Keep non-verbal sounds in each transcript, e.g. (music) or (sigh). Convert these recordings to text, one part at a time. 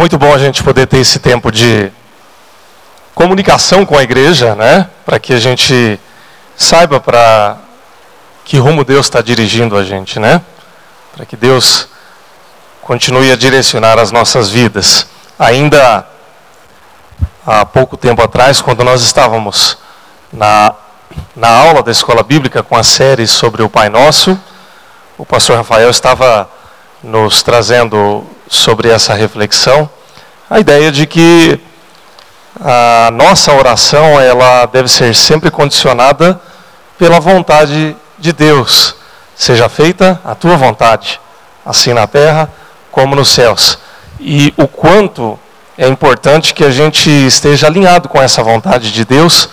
Muito bom a gente poder ter esse tempo de comunicação com a igreja, né? Para que a gente saiba para que rumo Deus está dirigindo a gente, né? Para que Deus continue a direcionar as nossas vidas. Ainda há pouco tempo atrás, quando nós estávamos na, na aula da escola bíblica com a série sobre o Pai Nosso, o pastor Rafael estava nos trazendo sobre essa reflexão a ideia de que a nossa oração ela deve ser sempre condicionada pela vontade de Deus. Seja feita a tua vontade, assim na terra como nos céus. E o quanto é importante que a gente esteja alinhado com essa vontade de Deus,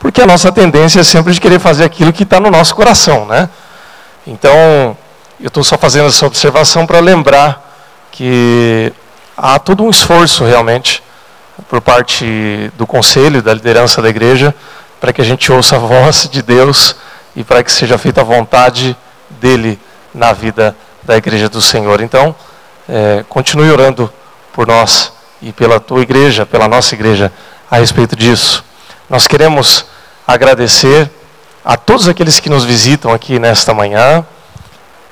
porque a nossa tendência é sempre de querer fazer aquilo que está no nosso coração, né? Então, eu estou só fazendo essa observação para lembrar que há todo um esforço realmente por parte do conselho, da liderança da igreja, para que a gente ouça a voz de Deus e para que seja feita a vontade dele na vida da igreja do Senhor. Então, é, continue orando por nós e pela tua igreja, pela nossa igreja, a respeito disso. Nós queremos agradecer a todos aqueles que nos visitam aqui nesta manhã,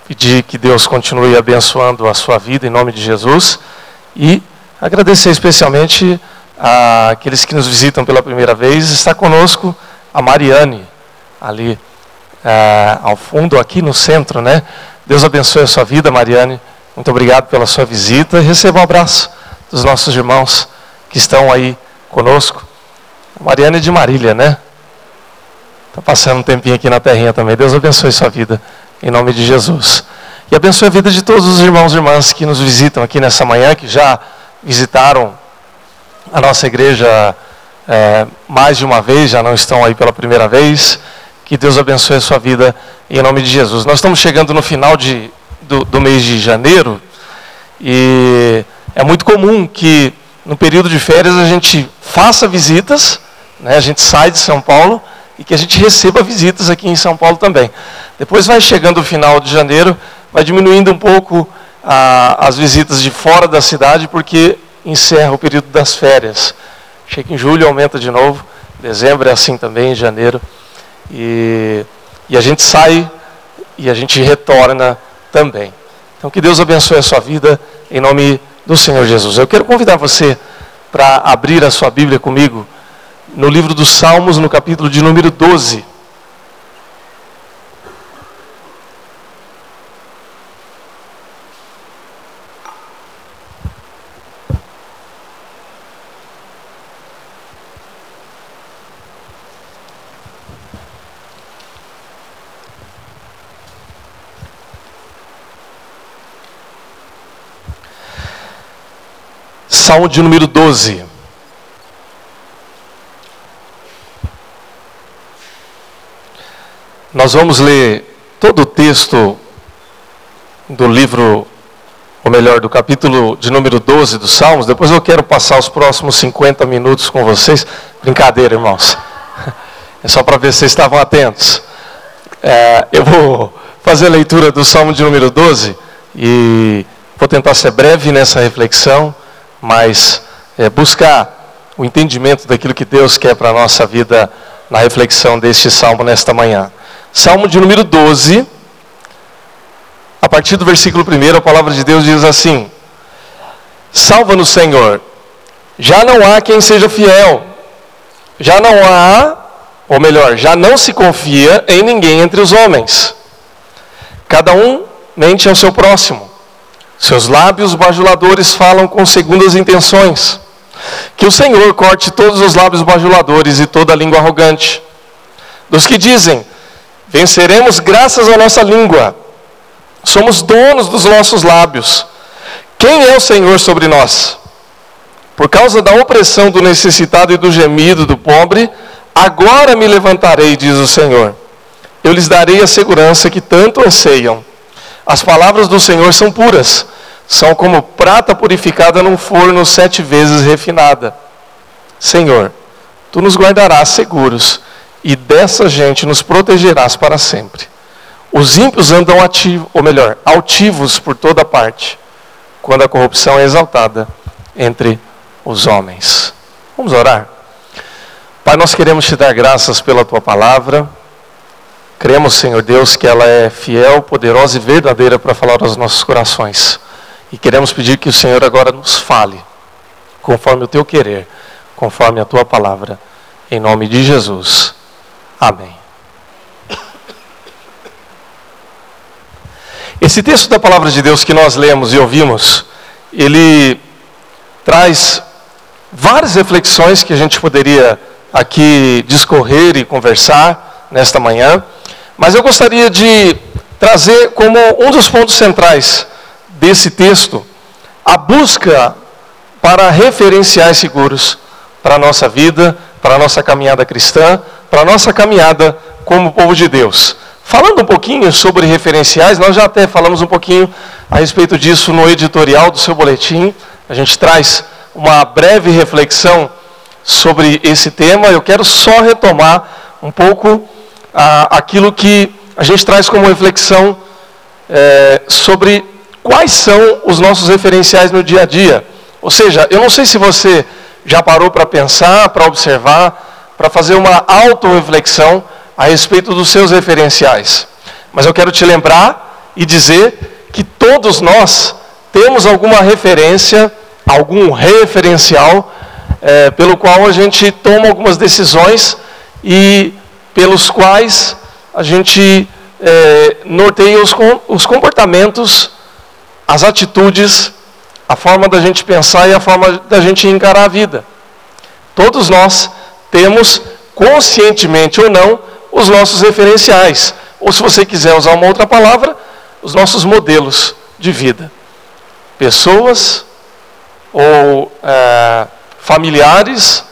pedir que Deus continue abençoando a sua vida em nome de Jesus e agradecer especialmente àqueles que nos visitam pela primeira vez. Está conosco a Mariane, ali é, ao fundo, aqui no centro, né? Deus abençoe a sua vida, Mariane. Muito obrigado pela sua visita. Receba um abraço dos nossos irmãos que estão aí conosco. Mariana é de Marília, né? Está passando um tempinho aqui na terrinha também. Deus abençoe sua vida, em nome de Jesus. E abençoe a vida de todos os irmãos e irmãs que nos visitam aqui nessa manhã, que já visitaram a nossa igreja é, mais de uma vez, já não estão aí pela primeira vez. Que Deus abençoe a sua vida, em nome de Jesus. Nós estamos chegando no final de, do, do mês de janeiro e é muito comum que no período de férias a gente faça visitas, né, a gente sai de São Paulo e que a gente receba visitas aqui em São Paulo também. Depois vai chegando o final de janeiro, vai diminuindo um pouco a, as visitas de fora da cidade, porque encerra o período das férias. Chega em julho, aumenta de novo, dezembro é assim também, janeiro. E, e a gente sai e a gente retorna também. Então que Deus abençoe a sua vida, em nome do Senhor Jesus. Eu quero convidar você para abrir a sua Bíblia comigo no livro dos Salmos, no capítulo de número 12. Salmo de número 12. Nós vamos ler todo o texto do livro, ou melhor, do capítulo de número 12 dos Salmos. Depois eu quero passar os próximos 50 minutos com vocês. Brincadeira, irmãos. (laughs) É só para ver se vocês estavam atentos. É, eu vou fazer a leitura do Salmo de número 12 e vou tentar ser breve nessa reflexão mas é, buscar o entendimento daquilo que Deus quer para a nossa vida na reflexão deste salmo nesta manhã. Salmo de número 12, a partir do versículo 1, a palavra de Deus diz assim: Salva-nos, Senhor, já não há quem seja fiel, já não há, ou melhor, já não se confia em ninguém entre os homens. Cada um mente ao seu próximo. Seus lábios bajuladores falam com segundas intenções. Que o Senhor corte todos os lábios bajuladores e toda a língua arrogante. Dos que dizem: Venceremos graças à nossa língua. Somos donos dos nossos lábios. Quem é o Senhor sobre nós? Por causa da opressão do necessitado e do gemido do pobre, agora me levantarei, diz o Senhor. Eu lhes darei a segurança que tanto anseiam. As palavras do Senhor são puras, são como prata purificada num forno sete vezes refinada. Senhor, tu nos guardarás seguros e dessa gente nos protegerás para sempre. Os ímpios andam ativos, ou melhor, altivos por toda parte. Quando a corrupção é exaltada, entre os homens. Vamos orar? Pai, nós queremos te dar graças pela tua palavra. Cremos, Senhor Deus, que ela é fiel, poderosa e verdadeira para falar aos nossos corações. E queremos pedir que o Senhor agora nos fale, conforme o teu querer, conforme a tua palavra. Em nome de Jesus. Amém. Esse texto da palavra de Deus que nós lemos e ouvimos, ele traz várias reflexões que a gente poderia aqui discorrer e conversar nesta manhã. Mas eu gostaria de trazer como um dos pontos centrais desse texto a busca para referenciais seguros para a nossa vida, para a nossa caminhada cristã, para a nossa caminhada como povo de Deus. Falando um pouquinho sobre referenciais, nós já até falamos um pouquinho a respeito disso no editorial do seu boletim. A gente traz uma breve reflexão sobre esse tema. Eu quero só retomar um pouco aquilo que a gente traz como reflexão é, sobre quais são os nossos referenciais no dia a dia. Ou seja, eu não sei se você já parou para pensar, para observar, para fazer uma autorreflexão a respeito dos seus referenciais. Mas eu quero te lembrar e dizer que todos nós temos alguma referência, algum referencial, é, pelo qual a gente toma algumas decisões e pelos quais a gente é, norteia os, os comportamentos, as atitudes, a forma da gente pensar e a forma da gente encarar a vida. Todos nós temos, conscientemente ou não, os nossos referenciais. Ou se você quiser usar uma outra palavra, os nossos modelos de vida. Pessoas ou é, familiares,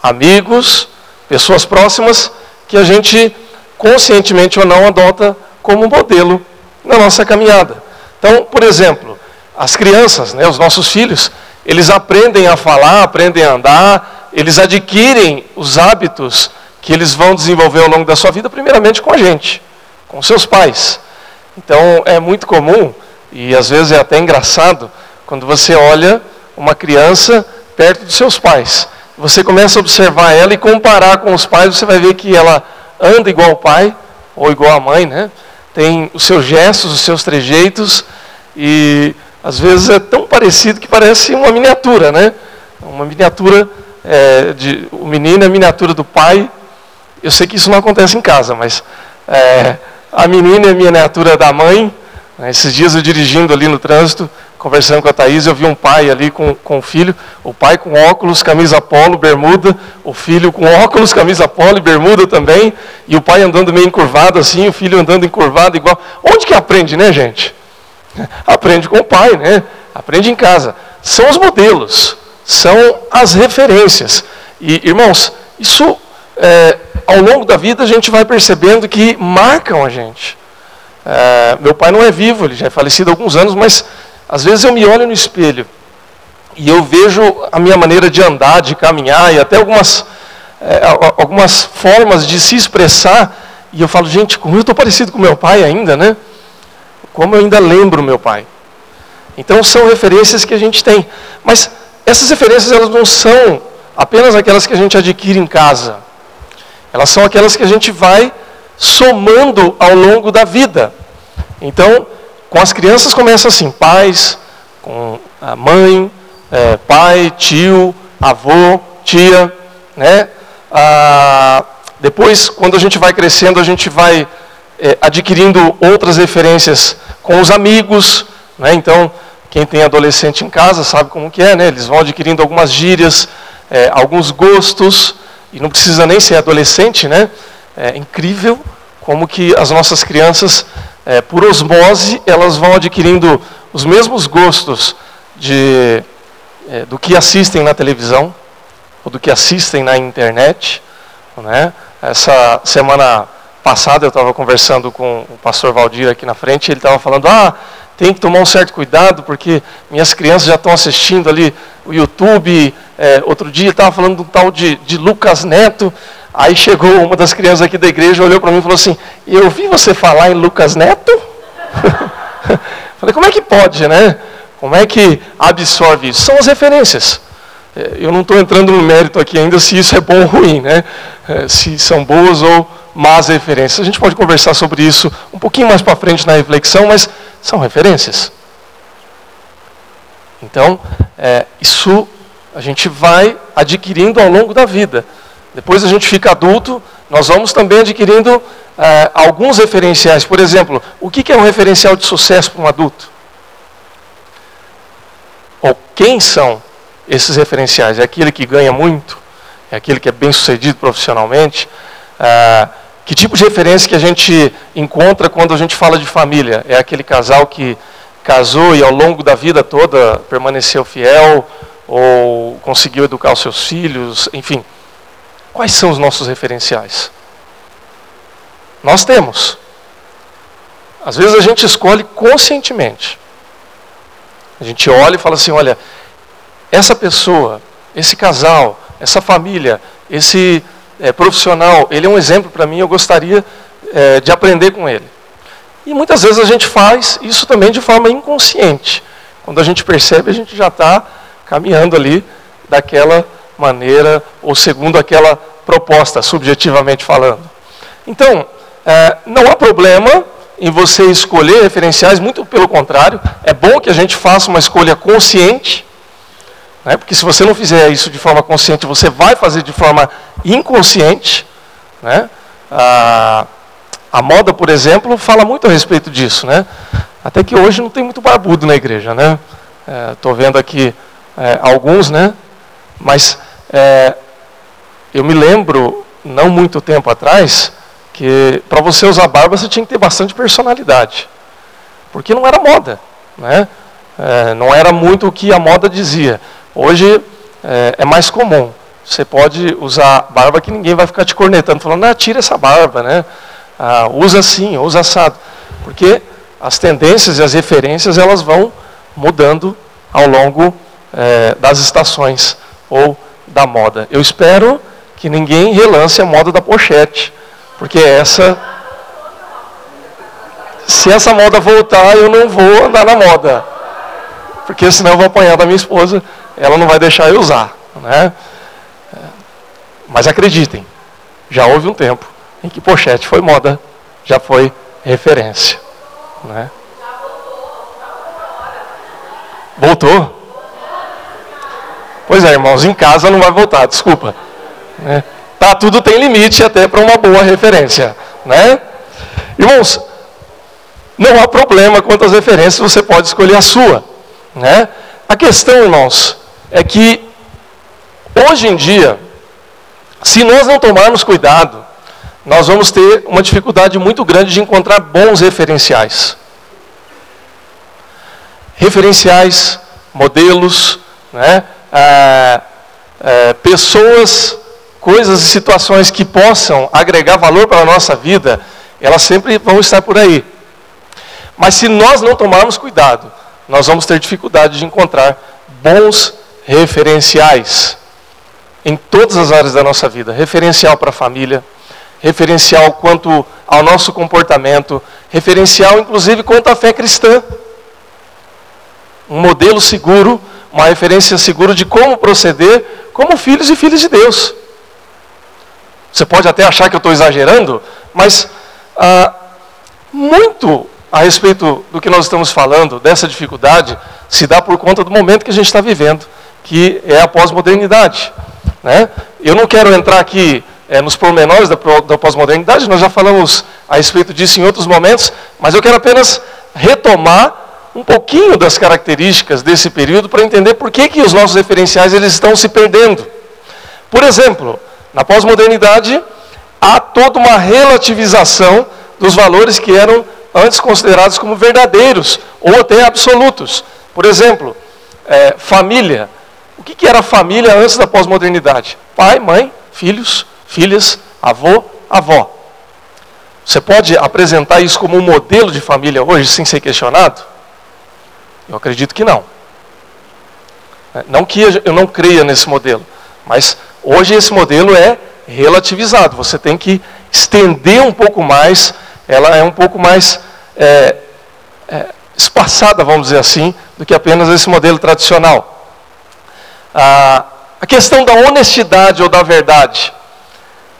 amigos, pessoas próximas que a gente, conscientemente ou não, adota como modelo na nossa caminhada. Então, por exemplo, as crianças, né, os nossos filhos, eles aprendem a falar, aprendem a andar, eles adquirem os hábitos que eles vão desenvolver ao longo da sua vida, primeiramente com a gente, com seus pais. Então, é muito comum, e às vezes é até engraçado, quando você olha uma criança perto dos seus pais você começa a observar ela e comparar com os pais, você vai ver que ela anda igual ao pai, ou igual à mãe, né? Tem os seus gestos, os seus trejeitos, e às vezes é tão parecido que parece uma miniatura, né? Uma miniatura, é, de, o menino é a miniatura do pai. Eu sei que isso não acontece em casa, mas é, a menina é a miniatura da mãe. Esses dias eu dirigindo ali no trânsito, conversando com a Thaís, eu vi um pai ali com, com o filho, o pai com óculos, camisa polo, bermuda, o filho com óculos, camisa polo e bermuda também, e o pai andando meio encurvado assim, o filho andando encurvado igual. Onde que aprende, né, gente? (laughs) Aprende com o pai, né? Aprende em casa. São os modelos, são as referências. E, irmãos, isso é, ao longo da vida a gente vai percebendo que marcam a gente. É, meu pai não é vivo, ele já é falecido há alguns anos, mas às vezes eu me olho no espelho e eu vejo a minha maneira de andar, de caminhar e até algumas, é, algumas formas de se expressar. E eu falo, gente, como eu estou parecido com meu pai ainda, né? Como eu ainda lembro meu pai. Então são referências que a gente tem. Mas essas referências elas não são apenas aquelas que a gente adquire em casa. Elas são aquelas que a gente vai somando ao longo da vida. Então, com as crianças começa assim, pais, com a mãe, é, pai, tio, avô, tia, né? Ah, depois, quando a gente vai crescendo, a gente vai é, adquirindo outras referências com os amigos, né? Então, quem tem adolescente em casa sabe como que é, né? Eles vão adquirindo algumas gírias, é, alguns gostos, e não precisa nem ser adolescente, né? É incrível como que as nossas crianças é, por osmose, elas vão adquirindo os mesmos gostos de, é, do que assistem na televisão, ou do que assistem na internet. Né? Essa semana passada eu estava conversando com o pastor Valdir aqui na frente, ele estava falando, ah, tem que tomar um certo cuidado, porque minhas crianças já estão assistindo ali o YouTube. É, outro dia estava falando do tal de, de Lucas Neto. Aí chegou uma das crianças aqui da igreja, olhou para mim e falou assim: Eu vi você falar em Lucas Neto? (laughs) Falei, como é que pode, né? Como é que absorve isso? São as referências. É, eu não estou entrando no mérito aqui ainda se isso é bom ou ruim, né? É, se são boas ou más referências. A gente pode conversar sobre isso um pouquinho mais para frente na reflexão, mas são referências. Então, é, isso a gente vai adquirindo ao longo da vida. Depois a gente fica adulto, nós vamos também adquirindo é, alguns referenciais. Por exemplo, o que é um referencial de sucesso para um adulto? Ou quem são esses referenciais? É aquele que ganha muito? É aquele que é bem sucedido profissionalmente? Ah, que tipo de referência que a gente encontra quando a gente fala de família? É aquele casal que casou e ao longo da vida toda permaneceu fiel ou conseguiu educar os seus filhos, enfim. Quais são os nossos referenciais? Nós temos. Às vezes a gente escolhe conscientemente. A gente olha e fala assim: olha, essa pessoa, esse casal, essa família, esse é, profissional, ele é um exemplo para mim, eu gostaria é, de aprender com ele. E muitas vezes a gente faz isso também de forma inconsciente. Quando a gente percebe, a gente já está caminhando ali daquela maneira, ou segundo aquela proposta, subjetivamente falando. Então, é, não há problema em você escolher referenciais, muito pelo contrário, é bom que a gente faça uma escolha consciente, né? porque se você não fizer isso de forma consciente, você vai fazer de forma inconsciente. Né? A, a moda, por exemplo, fala muito a respeito disso. Né? Até que hoje não tem muito barbudo na igreja. Né? Estou é, vendo aqui é, alguns, né? mas é, eu me lembro, não muito tempo atrás, que para você usar barba você tinha que ter bastante personalidade. Porque não era moda. Né? É, não era muito o que a moda dizia. Hoje é, é, mais comum. Você pode usar barba que ninguém vai ficar te cornetando, falando, ah, tira essa barba, né? Ah, usa assim, usa assado. Porque as tendências e as referências elas vão mudando ao longo é, das estações ou da moda. Eu espero que ninguém relance a moda da pochete porque essa. Se essa moda voltar, eu não vou andar na moda. Porque senão eu vou apanhar da minha esposa, ela não vai deixar eu usar. Né? Mas acreditem, já houve um tempo em que pochete foi moda, já foi referência. Né? Voltou? Pois é, irmãos, em casa não vai voltar, desculpa. Né? Tá, tudo tem limite até para uma boa referência, né? Irmãos, não há problema quanto às referências, você pode escolher a sua, né? A questão, irmãos, é que hoje em dia, se nós não tomarmos cuidado, nós vamos ter uma dificuldade muito grande de encontrar bons referenciais. Referenciais, modelos, né? Pessoas coisas e situações que possam agregar valor para a nossa vida, elas sempre vão estar por aí. Mas se nós não tomarmos cuidado, nós vamos ter dificuldade de encontrar bons referenciais em todas as áreas da nossa vida referencial para a família, referencial quanto ao nosso comportamento, referencial inclusive quanto à fé cristã. Um modelo seguro, uma referência segura de como proceder como filhos e filhas de Deus. Você pode até achar que eu estou exagerando, mas ah, muito a respeito do que nós estamos falando, dessa dificuldade, se dá por conta do momento que a gente está vivendo, que é a pós-modernidade. Né? Eu não quero entrar aqui é, nos pormenores da, da pós-modernidade, nós já falamos a respeito disso em outros momentos, mas eu quero apenas retomar um pouquinho das características desse período para entender por que, que os nossos referenciais eles estão se perdendo. Por exemplo, na pós-modernidade, há toda uma relativização dos valores que eram antes considerados como verdadeiros ou até absolutos. Por exemplo, é, família. O que, que era família antes da pós-modernidade? Pai, mãe, filhos, filhas, avô, avó. Você pode apresentar isso como um modelo de família hoje sem ser questionado? Eu acredito que não. É, não que eu não creia nesse modelo, mas Hoje esse modelo é relativizado. Você tem que estender um pouco mais, ela é um pouco mais é, é, espaçada, vamos dizer assim, do que apenas esse modelo tradicional. Ah, a questão da honestidade ou da verdade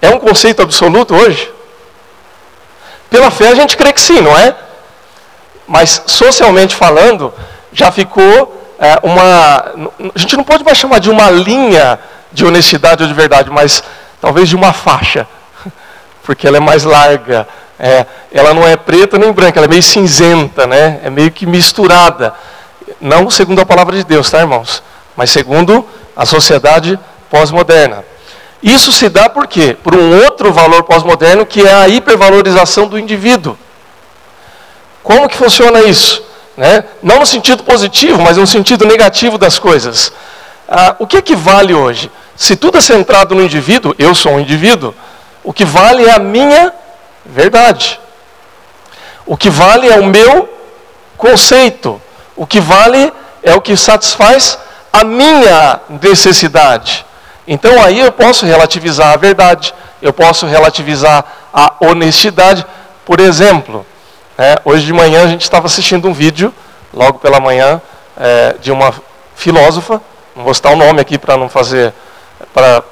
é um conceito absoluto hoje? Pela fé a gente crê que sim, não é? Mas socialmente falando, já ficou é, uma. A gente não pode mais chamar de uma linha de honestidade ou de verdade, mas talvez de uma faixa, (laughs) porque ela é mais larga. É, ela não é preta nem branca, ela é meio cinzenta, né? É meio que misturada. Não segundo a palavra de Deus, tá, irmãos? Mas segundo a sociedade pós-moderna. Isso se dá por quê? Por um outro valor pós-moderno que é a hipervalorização do indivíduo. Como que funciona isso? Né? Não no sentido positivo, mas no sentido negativo das coisas. Ah, o que é que vale hoje? Se tudo é centrado no indivíduo, eu sou um indivíduo, o que vale é a minha verdade. O que vale é o meu conceito. O que vale é o que satisfaz a minha necessidade. Então aí eu posso relativizar a verdade, eu posso relativizar a honestidade. Por exemplo, é, hoje de manhã a gente estava assistindo um vídeo, logo pela manhã, é, de uma filósofa, não vou citar o nome aqui para não fazer, para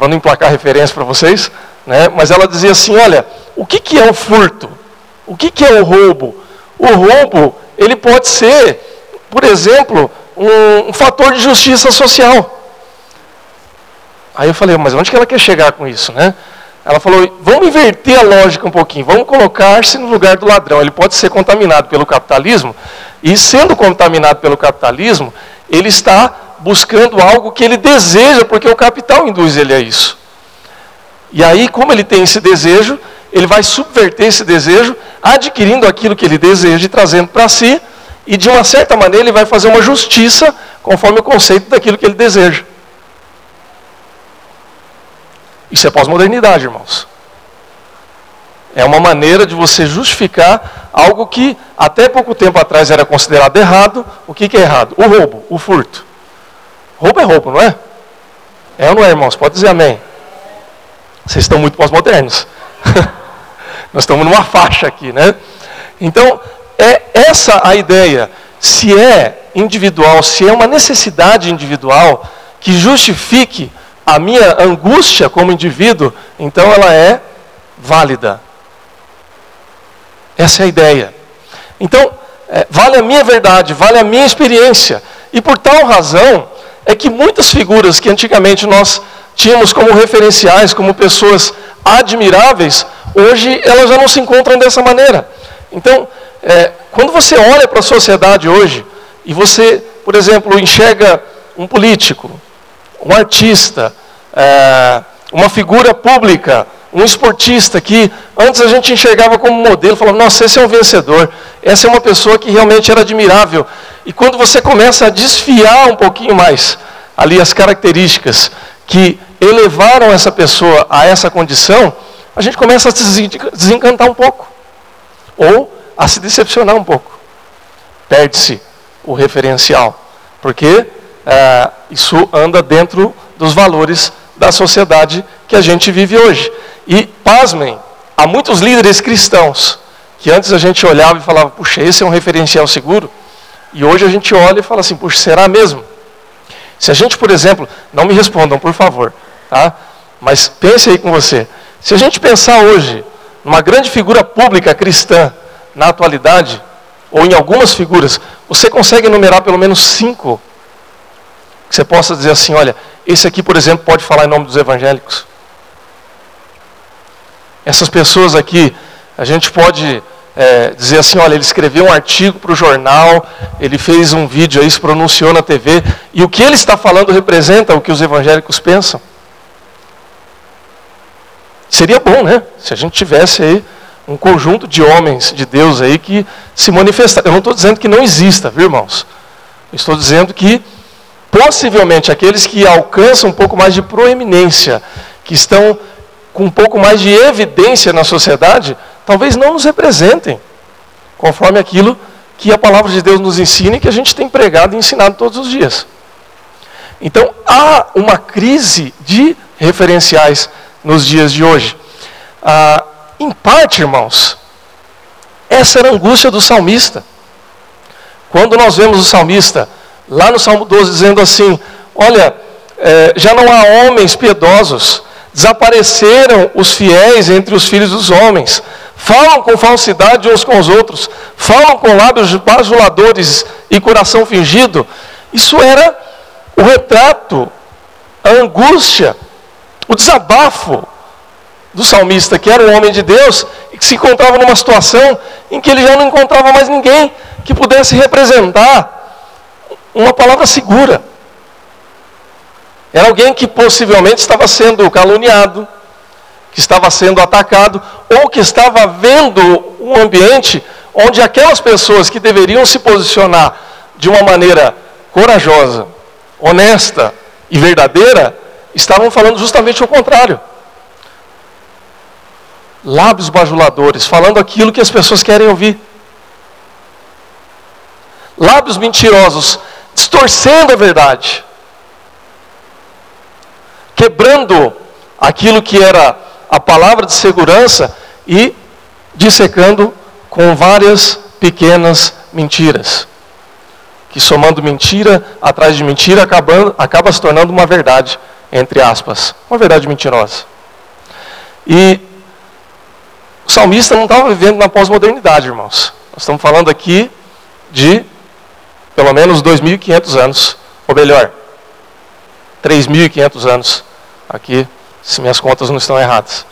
não emplacar referência para vocês, né, mas ela dizia assim, olha, o que, que é o furto? O que, que é o roubo? O roubo, ele pode ser, por exemplo, um, um fator de justiça social. Aí eu falei, mas onde que ela quer chegar com isso, né? Ela falou, vamos inverter a lógica um pouquinho, vamos colocar-se no lugar do ladrão. Ele pode ser contaminado pelo capitalismo, e sendo contaminado pelo capitalismo, ele está buscando algo que ele deseja, porque o capital induz ele a isso. E aí, como ele tem esse desejo, ele vai subverter esse desejo, adquirindo aquilo que ele deseja e trazendo para si, e de uma certa maneira ele vai fazer uma justiça conforme o conceito daquilo que ele deseja. Isso é pós-modernidade, irmãos. É uma maneira de você justificar algo que até pouco tempo atrás era considerado errado. O que, que é errado? O roubo, o furto. Roubo é roubo, não é? É ou não é, irmãos? Pode dizer amém. Vocês estão muito pós-modernos. (laughs) Nós estamos numa faixa aqui, né? Então, é essa a ideia. Se é individual, se é uma necessidade individual que justifique a minha angústia como indivíduo, então ela é válida. Essa é a ideia. Então, é, vale a minha verdade, vale a minha experiência. E por tal razão, é que muitas figuras que antigamente nós tínhamos como referenciais, como pessoas admiráveis, hoje elas já não se encontram dessa maneira. Então, é, quando você olha para a sociedade hoje, e você, por exemplo, enxerga um político, um artista, é, uma figura pública, um esportista que antes a gente enxergava como modelo, falava, nossa, esse é um vencedor, essa é uma pessoa que realmente era admirável. E quando você começa a desfiar um pouquinho mais ali as características que elevaram essa pessoa a essa condição, a gente começa a se desencantar um pouco. Ou a se decepcionar um pouco. Perde-se o referencial. Porque é, isso anda dentro dos valores da sociedade que a gente vive hoje. E, pasmem, há muitos líderes cristãos que antes a gente olhava e falava, puxa, esse é um referencial seguro. E hoje a gente olha e fala assim, puxa, será mesmo? Se a gente, por exemplo, não me respondam, por favor, tá? Mas pense aí com você. Se a gente pensar hoje numa grande figura pública cristã na atualidade, ou em algumas figuras, você consegue enumerar pelo menos cinco que você possa dizer assim: olha, esse aqui, por exemplo, pode falar em nome dos evangélicos. Essas pessoas aqui, a gente pode é, dizer assim: olha, ele escreveu um artigo para o jornal, ele fez um vídeo aí, se pronunciou na TV, e o que ele está falando representa o que os evangélicos pensam. Seria bom, né? Se a gente tivesse aí um conjunto de homens de Deus aí que se manifestaram. Eu não estou dizendo que não exista, viu, irmãos? estou dizendo que possivelmente aqueles que alcançam um pouco mais de proeminência, que estão com um pouco mais de evidência na sociedade, talvez não nos representem, conforme aquilo que a palavra de Deus nos ensina e que a gente tem pregado e ensinado todos os dias. Então, há uma crise de referenciais nos dias de hoje. Ah, em parte, irmãos, essa era a angústia do salmista. Quando nós vemos o salmista, lá no Salmo 12, dizendo assim: Olha, é, já não há homens piedosos, desapareceram os fiéis entre os filhos dos homens, falam com falsidade uns com os outros, falam com lábios bajuladores e coração fingido. Isso era o retrato, a angústia, o desabafo do salmista, que era um homem de Deus e que se encontrava numa situação em que ele já não encontrava mais ninguém que pudesse representar uma palavra segura. Era alguém que possivelmente estava sendo caluniado, que estava sendo atacado, ou que estava vendo um ambiente onde aquelas pessoas que deveriam se posicionar de uma maneira corajosa, honesta e verdadeira, estavam falando justamente o contrário. Lábios bajuladores, falando aquilo que as pessoas querem ouvir. Lábios mentirosos, distorcendo a verdade. Quebrando aquilo que era a palavra de segurança e dissecando com várias pequenas mentiras. Que somando mentira atrás de mentira acabando, acaba se tornando uma verdade, entre aspas. Uma verdade mentirosa. E o salmista não estava vivendo na pós-modernidade, irmãos. Nós estamos falando aqui de pelo menos 2.500 anos, ou melhor, 3.500 anos aqui se minhas contas não estão erradas.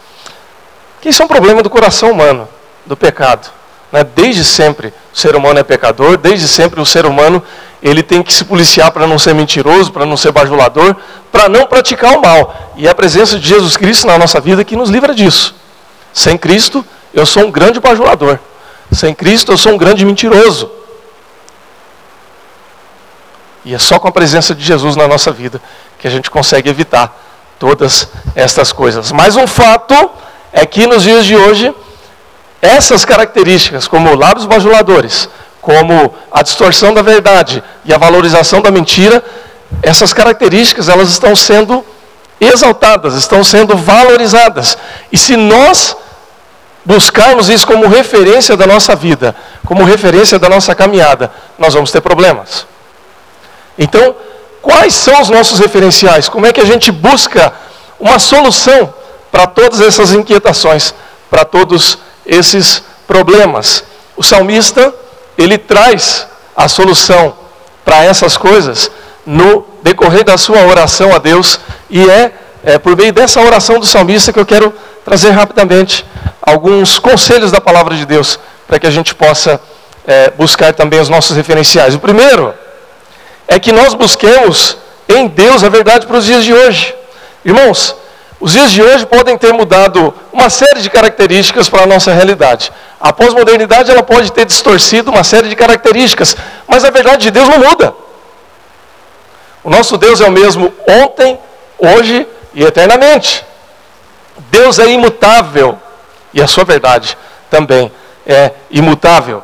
Que isso é um problema do coração humano, do pecado. Né? Desde sempre o ser humano é pecador, desde sempre o ser humano ele tem que se policiar para não ser mentiroso, para não ser bajulador, para não praticar o mal. E é a presença de Jesus Cristo na nossa vida que nos livra disso. Sem Cristo, eu sou um grande bajulador. Sem Cristo, eu sou um grande mentiroso. E é só com a presença de Jesus na nossa vida que a gente consegue evitar todas estas coisas. Mas um fato é que nos dias de hoje, essas características, como lábios bajuladores, como a distorção da verdade e a valorização da mentira, essas características elas estão sendo exaltadas, estão sendo valorizadas. E se nós buscarmos isso como referência da nossa vida, como referência da nossa caminhada, nós vamos ter problemas. Então, Quais são os nossos referenciais? Como é que a gente busca uma solução para todas essas inquietações, para todos esses problemas? O salmista, ele traz a solução para essas coisas no decorrer da sua oração a Deus, e é, é por meio dessa oração do salmista que eu quero trazer rapidamente alguns conselhos da palavra de Deus, para que a gente possa é, buscar também os nossos referenciais. O primeiro é que nós busquemos em Deus a verdade para os dias de hoje. Irmãos, os dias de hoje podem ter mudado uma série de características para a nossa realidade. A pós-modernidade ela pode ter distorcido uma série de características, mas a verdade de Deus não muda. O nosso Deus é o mesmo ontem, hoje e eternamente. Deus é imutável e a sua verdade também é imutável.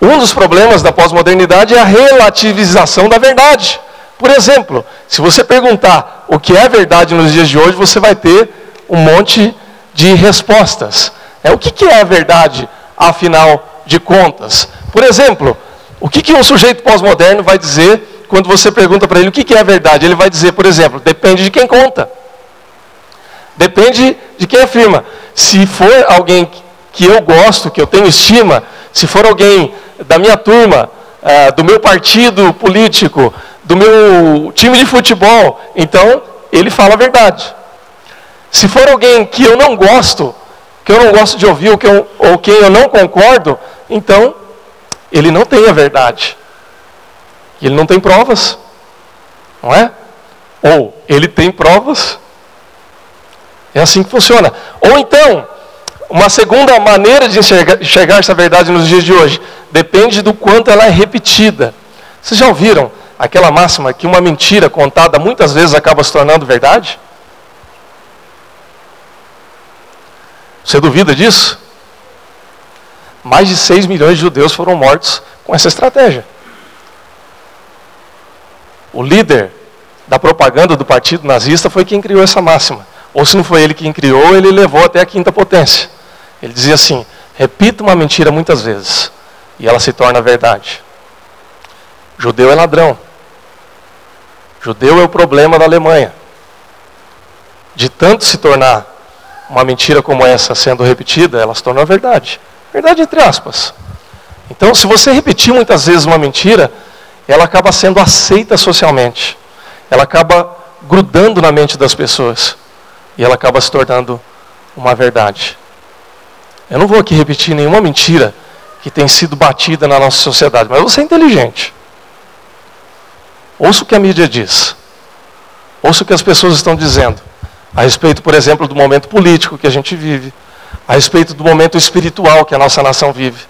Um dos problemas da pós-modernidade é a relativização da verdade. Por exemplo, se você perguntar o que é verdade nos dias de hoje, você vai ter um monte de respostas. É o que é a verdade, afinal de contas? Por exemplo, o que, que um sujeito pós-moderno vai dizer quando você pergunta para ele o que, que é a verdade? Ele vai dizer, por exemplo, depende de quem conta. Depende de quem afirma. Se for alguém que eu gosto, que eu tenho estima, se for alguém da minha turma, é, do meu partido político, do meu time de futebol, então ele fala a verdade. Se for alguém que eu não gosto, que eu não gosto de ouvir, ou, que eu, ou quem eu não concordo, então ele não tem a verdade. Ele não tem provas, não é? Ou ele tem provas. É assim que funciona. Ou então, uma segunda maneira de enxergar, enxergar essa verdade nos dias de hoje depende do quanto ela é repetida. Vocês já ouviram aquela máxima que uma mentira contada muitas vezes acaba se tornando verdade? Você duvida disso? Mais de 6 milhões de judeus foram mortos com essa estratégia. O líder da propaganda do partido nazista foi quem criou essa máxima. Ou se não foi ele quem criou, ele levou até a quinta potência. Ele dizia assim: repita uma mentira muitas vezes e ela se torna verdade. Judeu é ladrão. Judeu é o problema da Alemanha. De tanto se tornar uma mentira como essa sendo repetida, ela se torna verdade. Verdade entre aspas. Então, se você repetir muitas vezes uma mentira, ela acaba sendo aceita socialmente. Ela acaba grudando na mente das pessoas. E ela acaba se tornando uma verdade. Eu não vou aqui repetir nenhuma mentira que tem sido batida na nossa sociedade, mas você é inteligente. Ouça o que a mídia diz. Ouça o que as pessoas estão dizendo. A respeito, por exemplo, do momento político que a gente vive. A respeito do momento espiritual que a nossa nação vive.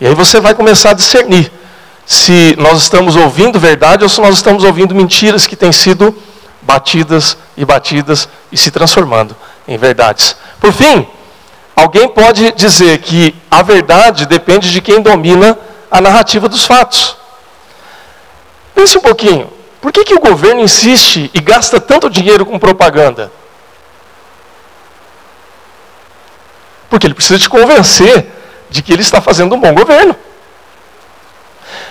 E aí você vai começar a discernir se nós estamos ouvindo verdade ou se nós estamos ouvindo mentiras que têm sido batidas e batidas e se transformando em verdades. Por fim, alguém pode dizer que a verdade depende de quem domina a narrativa dos fatos. Pense um pouquinho. Por que, que o governo insiste e gasta tanto dinheiro com propaganda? Porque ele precisa te convencer de que ele está fazendo um bom governo.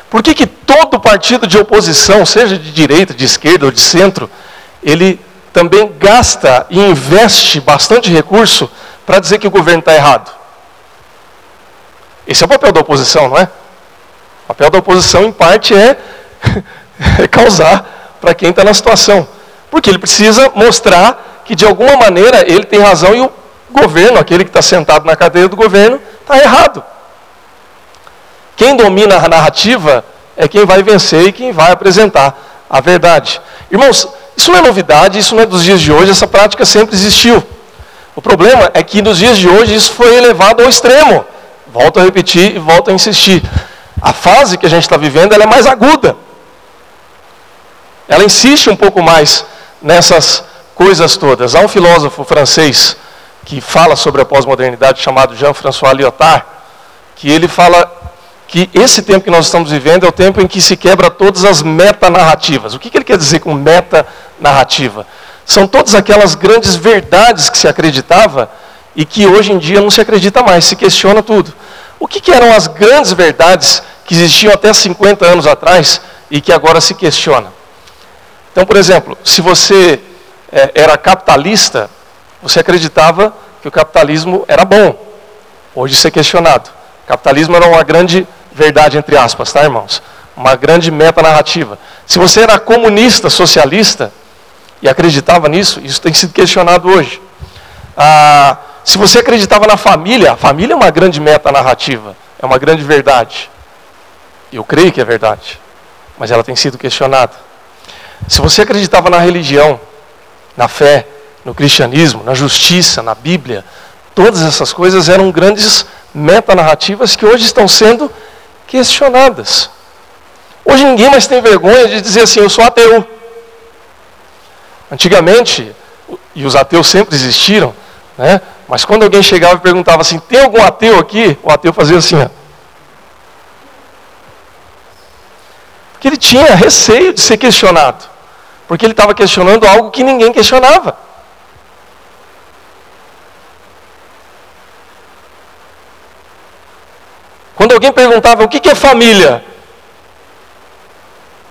Por que, que todo partido de oposição, seja de direita, de esquerda ou de centro, ele também gasta e investe bastante recurso para dizer que o governo está errado? Esse é o papel da oposição, não é? O papel da oposição, em parte, é (laughs) é causar para quem está na situação. Porque ele precisa mostrar que de alguma maneira ele tem razão e o governo, aquele que está sentado na cadeira do governo, está errado. Quem domina a narrativa é quem vai vencer e quem vai apresentar a verdade. Irmãos, isso não é novidade, isso não é dos dias de hoje, essa prática sempre existiu. O problema é que nos dias de hoje isso foi elevado ao extremo. Volto a repetir e volto a insistir. A fase que a gente está vivendo é mais aguda. Ela insiste um pouco mais nessas coisas todas. Há um filósofo francês que fala sobre a pós-modernidade chamado Jean-François Lyotard, que ele fala que esse tempo que nós estamos vivendo é o tempo em que se quebra todas as metanarrativas. O que ele quer dizer com metanarrativa? São todas aquelas grandes verdades que se acreditava e que hoje em dia não se acredita mais, se questiona tudo. O que, que eram as grandes verdades que existiam até 50 anos atrás e que agora se questiona? Então, por exemplo, se você é, era capitalista, você acreditava que o capitalismo era bom. Hoje isso é questionado. O capitalismo era uma grande verdade, entre aspas, tá, irmãos? Uma grande meta narrativa. Se você era comunista, socialista, e acreditava nisso, isso tem sido questionado hoje. Ah, se você acreditava na família, a família é uma grande meta narrativa, é uma grande verdade. Eu creio que é verdade, mas ela tem sido questionada. Se você acreditava na religião, na fé, no cristianismo, na justiça, na Bíblia, todas essas coisas eram grandes metanarrativas que hoje estão sendo questionadas. Hoje ninguém mais tem vergonha de dizer assim, eu sou ateu. Antigamente, e os ateus sempre existiram, né? mas quando alguém chegava e perguntava assim, tem algum ateu aqui? O ateu fazia assim, ó. Porque ele tinha receio de ser questionado. Porque ele estava questionando algo que ninguém questionava. Quando alguém perguntava o que é família?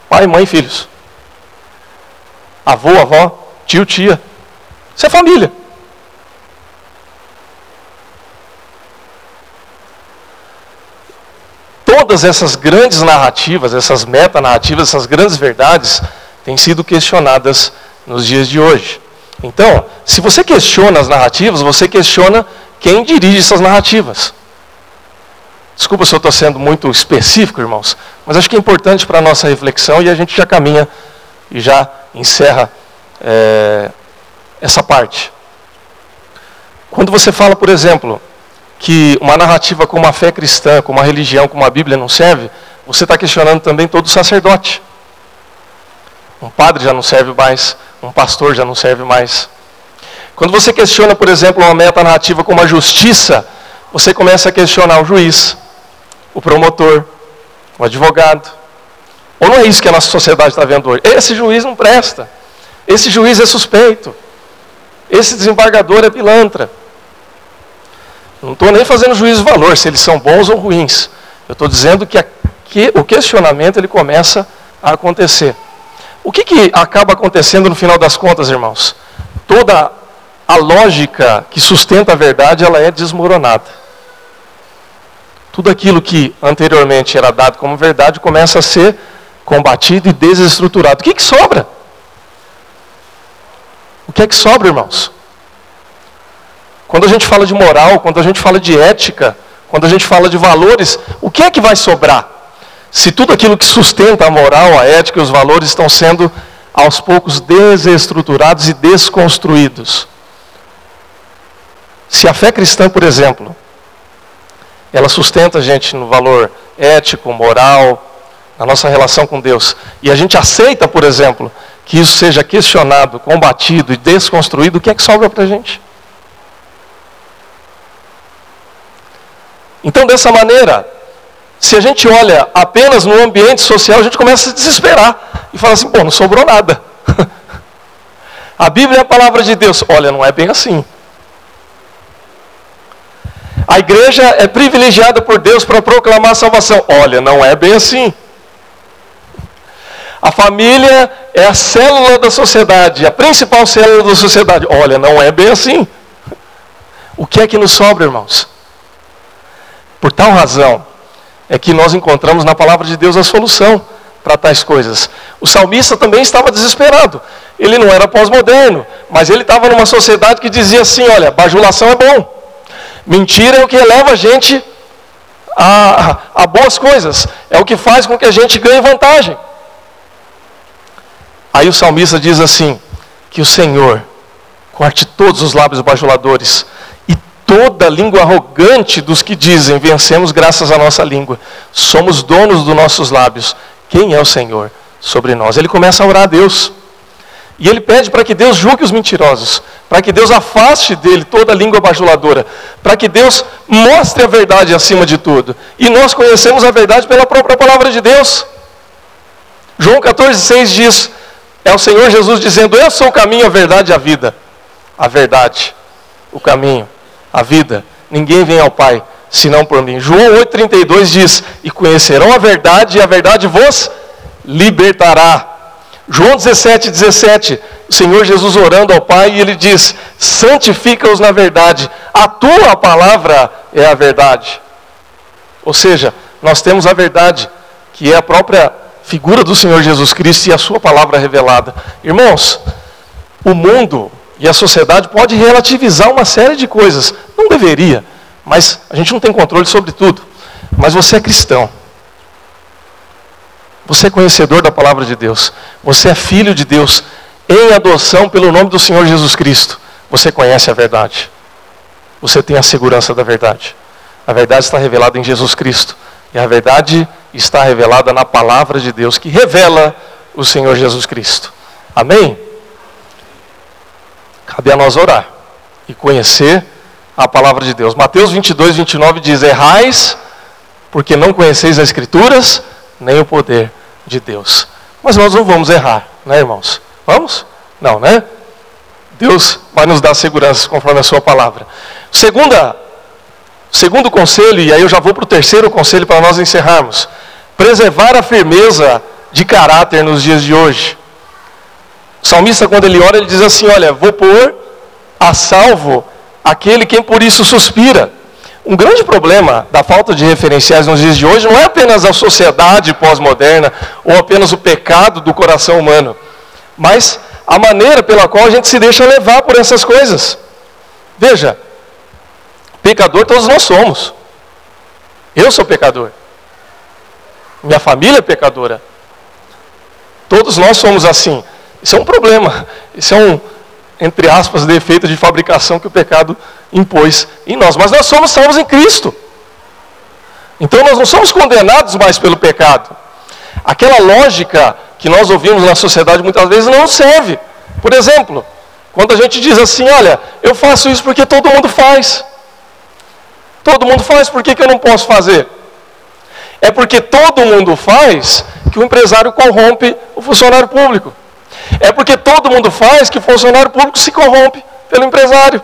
Pai, mãe filhos. Avô, avó, tio, tia. Isso é família. Todas essas grandes narrativas, essas metanarrativas, essas grandes verdades, têm sido questionadas nos dias de hoje. Então, se você questiona as narrativas, você questiona quem dirige essas narrativas. Desculpa se eu estou sendo muito específico, irmãos, mas acho que é importante para a nossa reflexão e a gente já caminha e já encerra é, essa parte. Quando você fala, por exemplo, que uma narrativa como a fé cristã, como a religião, como a Bíblia não serve, você está questionando também todo sacerdote. Um padre já não serve mais, um pastor já não serve mais. Quando você questiona, por exemplo, uma meta narrativa como a justiça, você começa a questionar o juiz, o promotor, o advogado. Ou não é isso que a nossa sociedade está vendo hoje? Esse juiz não presta. Esse juiz é suspeito. Esse desembargador é pilantra. Não estou nem fazendo juízo de valor, se eles são bons ou ruins. Eu estou dizendo que, que, o questionamento ele começa a acontecer. O que, que acaba acontecendo no final das contas, irmãos? Toda a lógica que sustenta a verdade, ela é desmoronada. Tudo aquilo que anteriormente era dado como verdade começa a ser combatido e desestruturado. O que, que sobra? O que é que sobra, irmãos? Quando a gente fala de moral, quando a gente fala de ética, quando a gente fala de valores, o que é que vai sobrar? Se tudo aquilo que sustenta a moral, a ética e os valores estão sendo aos poucos desestruturados e desconstruídos. Se a fé cristã, por exemplo, ela sustenta a gente no valor ético, moral, na nossa relação com Deus, e a gente aceita, por exemplo, que isso seja questionado, combatido e desconstruído, o que é que sobra para a gente? Então, dessa maneira, se a gente olha apenas no ambiente social, a gente começa a se desesperar e fala assim: pô, não sobrou nada. (laughs) a Bíblia é a palavra de Deus. Olha, não é bem assim. A igreja é privilegiada por Deus para proclamar a salvação. Olha, não é bem assim. A família é a célula da sociedade, a principal célula da sociedade. Olha, não é bem assim. O que é que nos sobra, irmãos? Por tal razão é que nós encontramos na palavra de Deus a solução para tais coisas. O salmista também estava desesperado. Ele não era pós-moderno, mas ele estava numa sociedade que dizia assim: olha, bajulação é bom. Mentira é o que leva a gente a, a boas coisas, é o que faz com que a gente ganhe vantagem. Aí o salmista diz assim: que o Senhor corte todos os lábios bajuladores toda língua arrogante dos que dizem: vencemos graças à nossa língua, somos donos dos nossos lábios. Quem é o Senhor sobre nós? Ele começa a orar a Deus. E ele pede para que Deus julgue os mentirosos, para que Deus afaste dele toda a língua bajuladora, para que Deus mostre a verdade acima de tudo. E nós conhecemos a verdade pela própria palavra de Deus. João 14,6 diz: é o Senhor Jesus dizendo: Eu sou o caminho, a verdade e a vida. A verdade, o caminho a vida. Ninguém vem ao Pai senão por mim. João 8,32 diz: E conhecerão a verdade, e a verdade vos libertará. João 17, 17, o Senhor Jesus orando ao Pai, e ele diz: Santifica-os na verdade, a tua palavra é a verdade. Ou seja, nós temos a verdade, que é a própria figura do Senhor Jesus Cristo e a sua palavra revelada. Irmãos, o mundo e a sociedade pode relativizar uma série de coisas. Não deveria, mas a gente não tem controle sobre tudo. Mas você é cristão. Você é conhecedor da palavra de Deus. Você é filho de Deus em adoção pelo nome do Senhor Jesus Cristo. Você conhece a verdade. Você tem a segurança da verdade. A verdade está revelada em Jesus Cristo. E a verdade está revelada na palavra de Deus que revela o Senhor Jesus Cristo. Amém? Cabe a nós orar e conhecer a palavra de Deus. Mateus 22, 29 diz: Errais, porque não conheceis as Escrituras, nem o poder de Deus. Mas nós não vamos errar, né, irmãos? Vamos? Não, né? Deus vai nos dar segurança conforme a Sua palavra. Segunda, segundo conselho, e aí eu já vou para o terceiro conselho para nós encerrarmos: preservar a firmeza de caráter nos dias de hoje. O salmista, quando ele ora, ele diz assim: Olha, vou pôr a salvo aquele quem por isso suspira. Um grande problema da falta de referenciais nos dias de hoje não é apenas a sociedade pós-moderna ou apenas o pecado do coração humano, mas a maneira pela qual a gente se deixa levar por essas coisas. Veja, pecador todos nós somos. Eu sou pecador. Minha família é pecadora. Todos nós somos assim. Isso é um problema. Isso é um, entre aspas, defeito de fabricação que o pecado impôs em nós. Mas nós somos salvos em Cristo. Então nós não somos condenados mais pelo pecado. Aquela lógica que nós ouvimos na sociedade muitas vezes não serve. Por exemplo, quando a gente diz assim: olha, eu faço isso porque todo mundo faz. Todo mundo faz, por que, que eu não posso fazer? É porque todo mundo faz que o empresário corrompe o funcionário público. É porque todo mundo faz que o funcionário público se corrompe pelo empresário.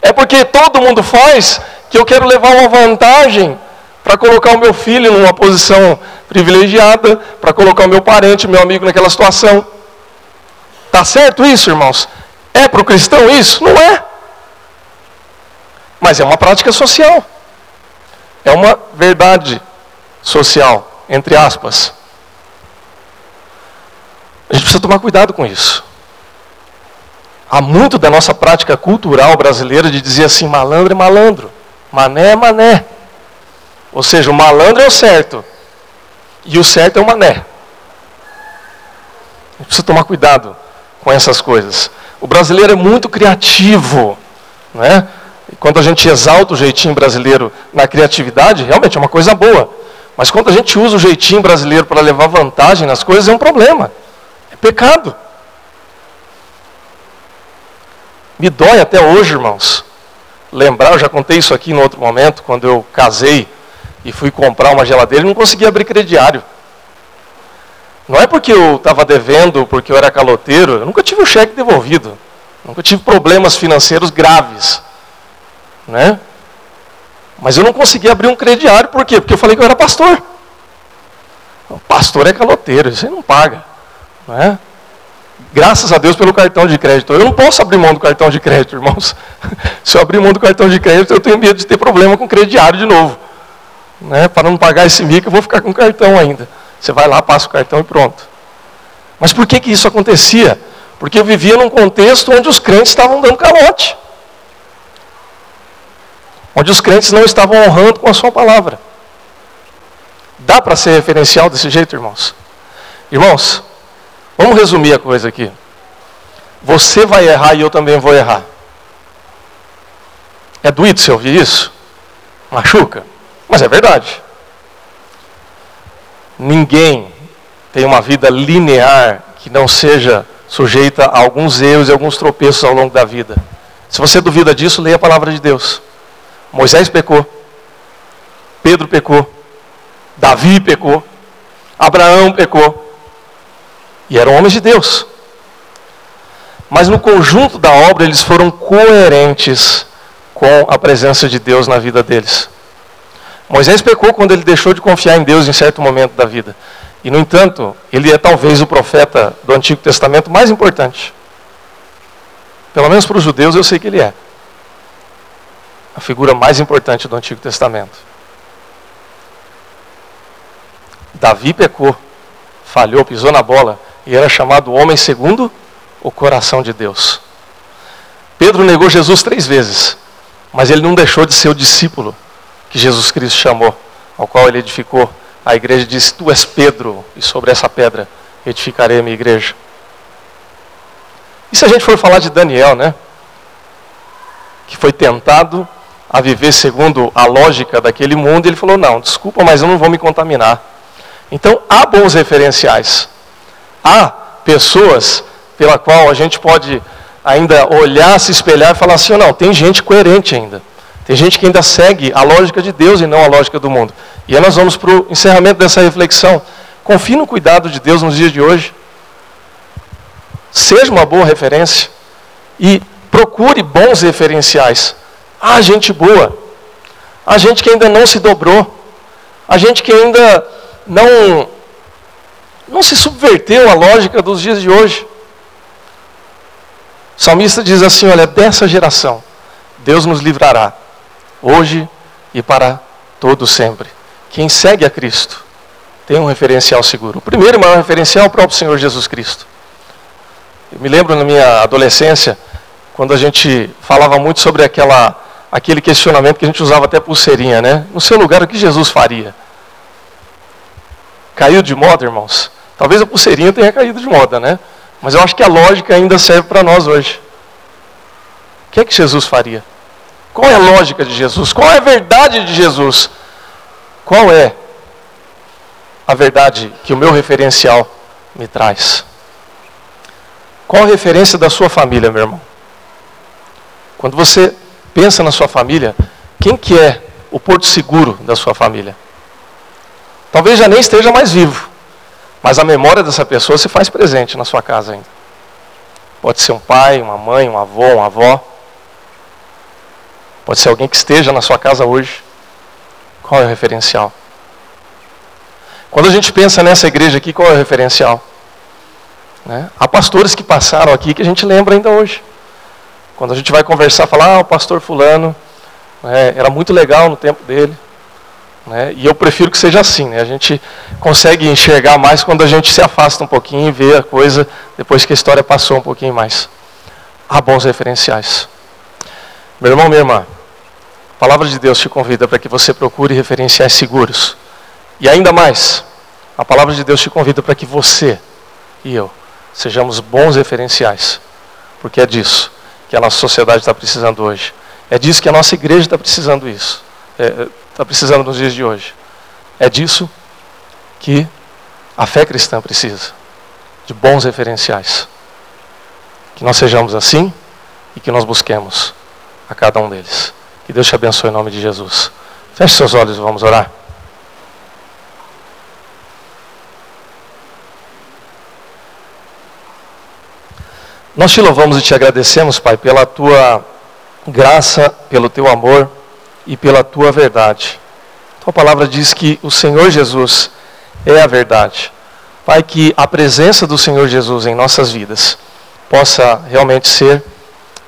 É porque todo mundo faz que eu quero levar uma vantagem para colocar o meu filho numa posição privilegiada para colocar o meu parente, meu amigo naquela situação. Tá certo isso, irmãos? É para o cristão isso? Não é. Mas é uma prática social. É uma verdade social, entre aspas. A gente precisa tomar cuidado com isso. Há muito da nossa prática cultural brasileira de dizer assim: malandro é malandro, mané é mané. Ou seja, o malandro é o certo e o certo é o mané. A gente precisa tomar cuidado com essas coisas. O brasileiro é muito criativo, né? Quando a gente exalta o jeitinho brasileiro na criatividade, realmente é uma coisa boa. Mas quando a gente usa o jeitinho brasileiro para levar vantagem nas coisas, é um problema. É pecado. Me dói até hoje, irmãos, lembrar, eu já contei isso aqui em outro momento, quando eu casei e fui comprar uma geladeira e não conseguia abrir crediário. Não é porque eu estava devendo, porque eu era caloteiro, eu nunca tive o cheque devolvido. Nunca tive problemas financeiros graves. Né? Mas eu não conseguia abrir um crediário, por quê? Porque eu falei que eu era pastor. Pastor é caloteiro, aí não paga. Não é? Graças a Deus pelo cartão de crédito. Eu não posso abrir mão do cartão de crédito, irmãos. (laughs) Se eu abrir mão do cartão de crédito, eu tenho medo de ter problema com o crediário de novo. Né? Para não pagar esse mico, eu vou ficar com o cartão ainda. Você vai lá, passa o cartão e pronto. Mas por que, que isso acontecia? Porque eu vivia num contexto onde os crentes estavam dando calote. Onde os crentes não estavam honrando com a sua palavra. Dá para ser referencial desse jeito, irmãos? Irmãos, Vamos resumir a coisa aqui. Você vai errar e eu também vou errar. É doído você ouvir isso? Machuca? Mas é verdade. Ninguém tem uma vida linear que não seja sujeita a alguns erros e alguns tropeços ao longo da vida. Se você duvida disso, leia a palavra de Deus. Moisés pecou. Pedro pecou. Davi pecou. Abraão pecou. E eram homens de Deus. Mas no conjunto da obra eles foram coerentes com a presença de Deus na vida deles. Moisés pecou quando ele deixou de confiar em Deus em certo momento da vida. E, no entanto, ele é talvez o profeta do Antigo Testamento mais importante. Pelo menos para os judeus eu sei que ele é. A figura mais importante do Antigo Testamento. Davi pecou, falhou, pisou na bola e era chamado homem segundo o coração de Deus. Pedro negou Jesus três vezes, mas ele não deixou de ser o discípulo que Jesus Cristo chamou, ao qual ele edificou. A igreja disse: Tu és Pedro, e sobre essa pedra edificarei a minha igreja. E se a gente for falar de Daniel, né? Que foi tentado a viver segundo a lógica daquele mundo, ele falou: Não, desculpa, mas eu não vou me contaminar. Então há bons referenciais. Há pessoas pela qual a gente pode ainda olhar, se espelhar e falar assim, não, tem gente coerente ainda. Tem gente que ainda segue a lógica de Deus e não a lógica do mundo. E aí nós vamos para o encerramento dessa reflexão. Confie no cuidado de Deus nos dias de hoje. Seja uma boa referência. E procure bons referenciais. Há gente boa. Há gente que ainda não se dobrou. Há gente que ainda não não se subverteu a lógica dos dias de hoje. O salmista diz assim: Olha, dessa geração, Deus nos livrará, hoje e para todo sempre. Quem segue a Cristo tem um referencial seguro. O primeiro maior referencial é o próprio Senhor Jesus Cristo. Eu me lembro na minha adolescência, quando a gente falava muito sobre aquela, aquele questionamento que a gente usava até pulseirinha, né? No seu lugar, o que Jesus faria? Caiu de moda, irmãos? Talvez a pulseirinha tenha caído de moda, né? Mas eu acho que a lógica ainda serve para nós hoje. O que é que Jesus faria? Qual é a lógica de Jesus? Qual é a verdade de Jesus? Qual é a verdade que o meu referencial me traz? Qual a referência da sua família, meu irmão? Quando você pensa na sua família, quem que é o porto seguro da sua família? Talvez já nem esteja mais vivo, mas a memória dessa pessoa se faz presente na sua casa ainda. Pode ser um pai, uma mãe, um avô, uma avó. Pode ser alguém que esteja na sua casa hoje. Qual é o referencial? Quando a gente pensa nessa igreja aqui, qual é o referencial? Né? Há pastores que passaram aqui que a gente lembra ainda hoje. Quando a gente vai conversar, falar, ah, o pastor fulano, né, era muito legal no tempo dele. Né, e eu prefiro que seja assim. Né, a gente consegue enxergar mais quando a gente se afasta um pouquinho e vê a coisa depois que a história passou um pouquinho mais. Há bons referenciais. Meu irmão, minha irmã, a palavra de Deus te convida para que você procure referenciais seguros. E ainda mais, a palavra de Deus te convida para que você e eu sejamos bons referenciais. Porque é disso que a nossa sociedade está precisando hoje. É disso que a nossa igreja está precisando isso. Está é, tá precisando nos dias de hoje. É disso que a fé cristã precisa. De bons referenciais. Que nós sejamos assim e que nós busquemos a cada um deles. Que Deus te abençoe em nome de Jesus. Feche seus olhos e vamos orar. Nós te louvamos e te agradecemos, Pai, pela tua graça, pelo teu amor e pela tua verdade. Tua palavra diz que o Senhor Jesus é a verdade. Pai, que a presença do Senhor Jesus em nossas vidas possa realmente ser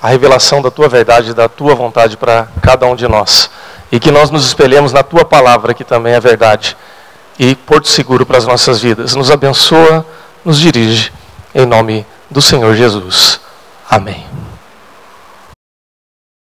a revelação da tua verdade, da tua vontade para cada um de nós. E que nós nos espelhemos na tua palavra, que também é verdade, e porto seguro para as nossas vidas. Nos abençoa, nos dirige, em nome de do Senhor Jesus. Amém.